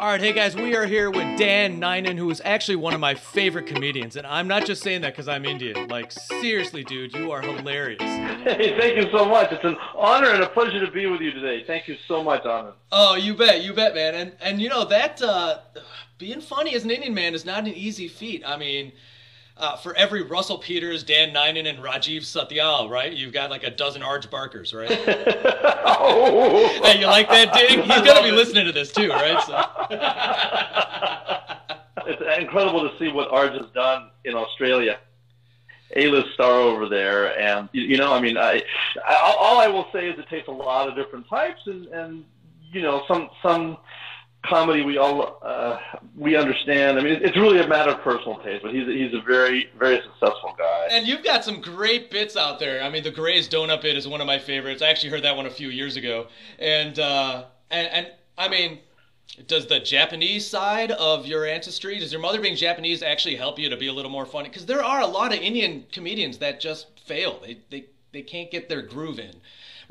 All right, hey guys, we are here with Dan Nainan, who is actually one of my favorite comedians. And I'm not just saying that because I'm Indian. Like, seriously, dude, you are hilarious. Hey, thank you so much. It's an honor and a pleasure to be with you today. Thank you so much, Anand. Oh, you bet, you bet, man. And and you know that uh, being funny as an Indian man is not an easy feat. I mean, uh, for every Russell Peters, Dan Nainan, and Rajiv Satyal, right? You've got like a dozen Arj Barkers, right? oh. Hey, you like that dig? He's gonna be listening to this too, right? So. it's incredible to see what Arj has done in Australia. A-list star over there, and you, you know, I mean, I, I, all I will say is it takes a lot of different types, and and you know, some some comedy we all uh, we understand. I mean, it's really a matter of personal taste. But he's he's a very very successful guy. And you've got some great bits out there. I mean, the Grey's Donut bit is one of my favorites. I actually heard that one a few years ago, and uh, and and I mean. Does the Japanese side of your ancestry, does your mother being Japanese actually help you to be a little more funny? Because there are a lot of Indian comedians that just fail. They, they, they can't get their groove in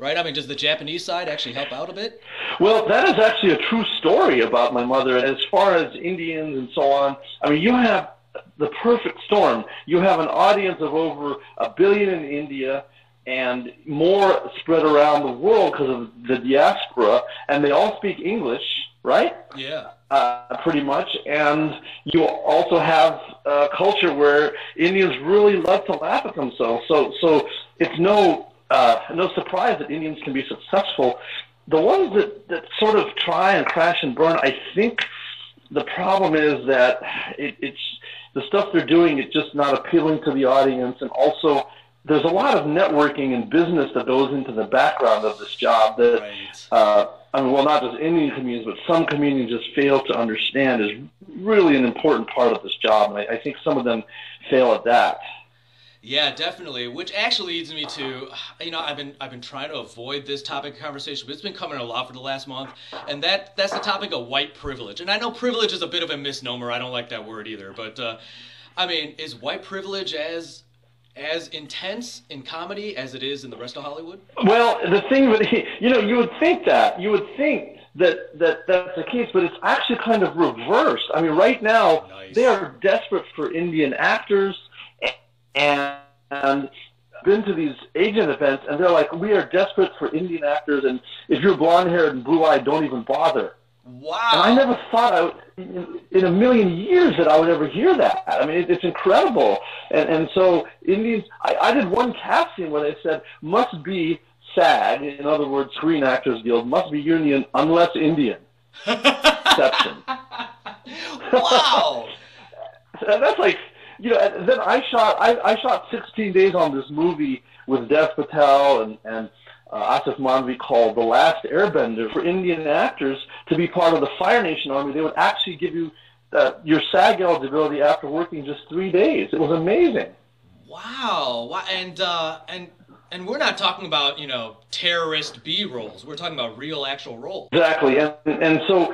right? I mean, does the Japanese side actually help out a bit? Well, that is actually a true story about my mother. As far as Indians and so on, I mean, you have the perfect storm. You have an audience of over a billion in India and more spread around the world because of the diaspora, and they all speak English, right? Yeah. Uh, pretty much, and you also have a culture where Indians really love to laugh at themselves. So, so it's no uh, no surprise that Indians can be successful. The ones that, that sort of try and crash and burn, I think the problem is that it, it's the stuff they're doing. It's just not appealing to the audience, and also there's a lot of networking and business that goes into the background of this job that. Right. Uh, I mean, well, not just Indian communities, but some communities just fail to understand is really an important part of this job, and I, I think some of them fail at that. Yeah, definitely. Which actually leads me to, you know, I've been I've been trying to avoid this topic of conversation, but it's been coming a lot for the last month, and that that's the topic of white privilege. And I know privilege is a bit of a misnomer. I don't like that word either, but uh, I mean, is white privilege as as intense in comedy as it is in the rest of Hollywood? Well, the thing with you know, you would think that you would think that that that's the case, but it's actually kind of reversed. I mean, right now Nice. they are desperate for Indian actors and, and been to these agent events, and they're like, "We are desperate for Indian actors, and if you're blonde-haired and blue-eyed, don't even bother." Wow. And I never thought I would, in, in a million years that I would ever hear that. I mean, it, it's incredible. And and so Indians, I, I did one casting where they said must be SAG, in other words, Screen Actors Guild, must be union unless Indian. Exception. wow. That's like you know. And then I shot. I, I shot 16 days on this movie with Dev Patel and and uh, Aasif Mandvi called The Last Airbender for Indian actors to be part of the Fire Nation Army. They would actually give you uh, your SAG eligibility after working just three days. It was amazing. Wow. And uh, and and we're not talking about you know terrorist B roles. We're talking about real actual roles. Exactly, and and so,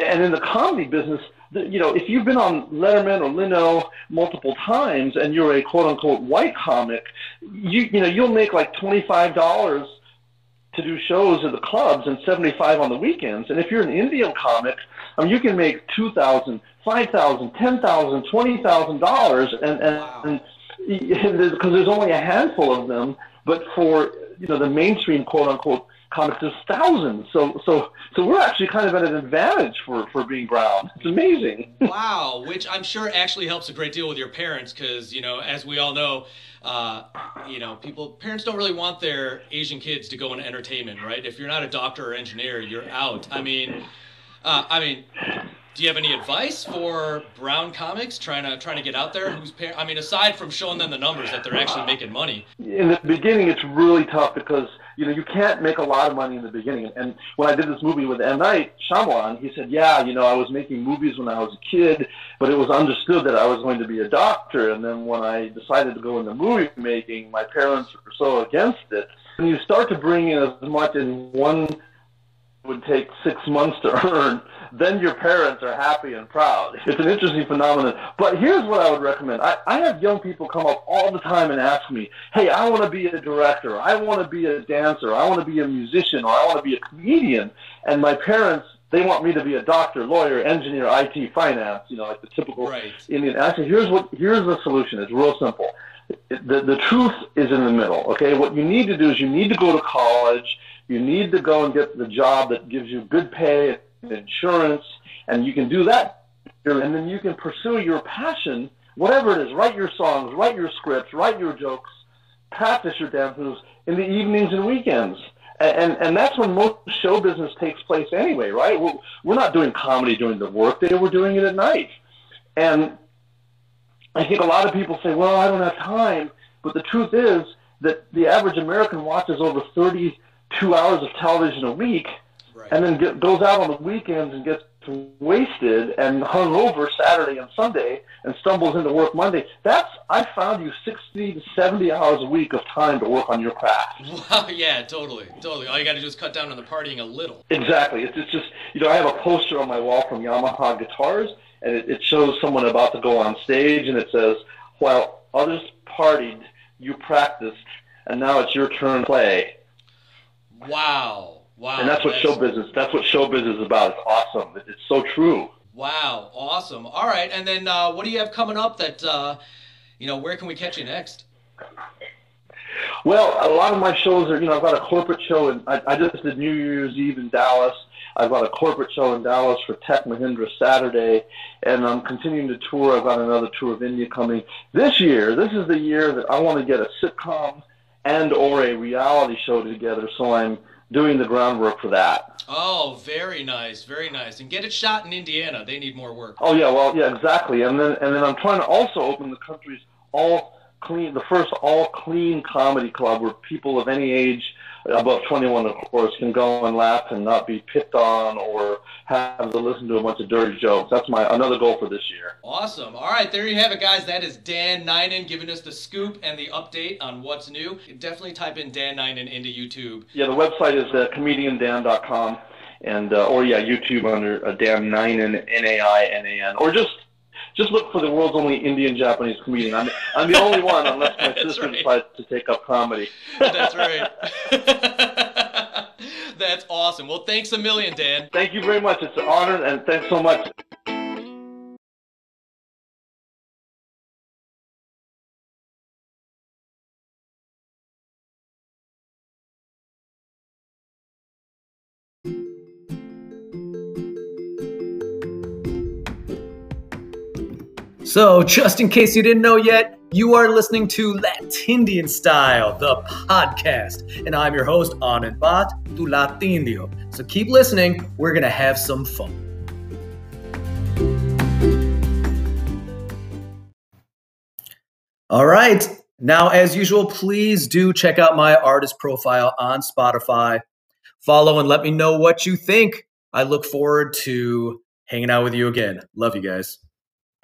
and in the comedy business, you know, if you've been on Letterman or Leno multiple times and you're a quote unquote white comic, you you know you'll make like twenty five dollars to do shows at the clubs and seventy five on the weekends. And if you're an Indian comic, I mean, you can make two thousand, five thousand, ten thousand, twenty thousand dollars, and and. Wow. and because there's only a handful of them, but for you know the mainstream quote unquote comics, there's thousands. So so so we're actually kind of at an advantage for for being brown. It's amazing. Wow, which I'm sure actually helps a great deal with your parents because, you know, as we all know, uh, you know, people, parents don't really want their Asian kids to go into entertainment, right? If you're not a doctor or engineer, you're out. I mean, uh, I mean, do you have any advice for brown comics trying to trying to get out there? Who's, par- I mean, aside from showing them the numbers that they're actually making money. in the beginning, it's really tough because you know you can't make a lot of money in the beginning. And when I did this movie with M Night Shyamalan, he said, "Yeah, you know, I was making movies when I was a kid, but it was understood that I was going to be a doctor. And then when I decided to go into movie making, my parents were so against it. And you start to bring in as much in one would take six months to earn, then your parents are happy and proud. It's an interesting phenomenon. But here's what I would recommend. I, I have young people come up all the time and ask me, hey, I want to be a director, I want to be a dancer, I want to be a musician, or I want to be a comedian. And my parents they want me to be a doctor, lawyer, engineer, IT, finance, you know, like the typical Right. Indian. I said, here's what, here's the solution. It's real simple. The, the truth is in the middle, okay? What you need to do is you need to go to college. You need to go and get the job that gives you good pay and insurance, and you can do that. And then you can pursue your passion, whatever it is. Write your songs, write your scripts, write your jokes, practice your dance moves in the evenings and weekends. And, and that's when most show business takes place anyway, right? We're, we're not doing comedy during the workday, we're doing it at night. And I think a lot of people say, well, I don't have time. But the truth is that the average American watches over 32 hours of television a week Right. and then get, goes out on the weekends and gets wasted and hung over Saturday and Sunday and stumbles into work Monday. That's, I found you 60 to 70 hours a week of time to work on your craft. Wow, yeah, totally, totally. All you got to do is cut down on the partying a little. Exactly. It's, it's just, you know, I have a poster on my wall from Yamaha Guitars, and it, it shows someone about to go on stage, and it says, while others partied, you practiced, and now it's your turn to play. Wow, wow. And that's what show business, that's what show business is about. It's awesome. It's so true. Wow, awesome. All right, and then uh, what do you have coming up? That uh, you know, where can we catch you next? Well, a lot of my shows are, you know, I've got a corporate show, and I, I just did New Year's Eve in Dallas. I've got a corporate show in Dallas for Tech Mahindra Saturday, and I'm continuing to tour. I've got another tour of India coming this year. This is the year that I want to get a sitcom and or a reality show together, so I'm doing the groundwork for that. Oh, very nice, very nice. And get it shot in Indiana. They need more work. Oh yeah, well yeah, exactly. And then and then I'm trying to also open the country's all clean, the first all clean comedy club where people of any age, above 21 of course, can go and laugh and not be picked on or have to listen to a bunch of dirty jokes. That's my another goal for this year. Awesome. All right, there you have it, guys. That is Dan Nainan giving us the scoop and the update on what's new. Definitely type in Dan Nainan into YouTube. Yeah, the website is uh, comediandan.com and uh, or yeah, YouTube under uh, Dan Nainan N A I N A N or just. Just look for the world's only Indian Japanese comedian. I'm, I'm the only one, unless my sister right. decides to take up comedy. That's right. That's awesome. Well, thanks a million, Dan. Thank you very much. It's an honor, and thanks so much. So, just in case you didn't know yet, you are listening to Latindian Style, the podcast. And I'm your host, Anand Bhat, tu Latindio. So keep listening, we're going to have some fun. All right. Now, as usual, please do check out my artist profile on Spotify. Follow and let me know what you think. I look forward to hanging out with you again. Love you guys.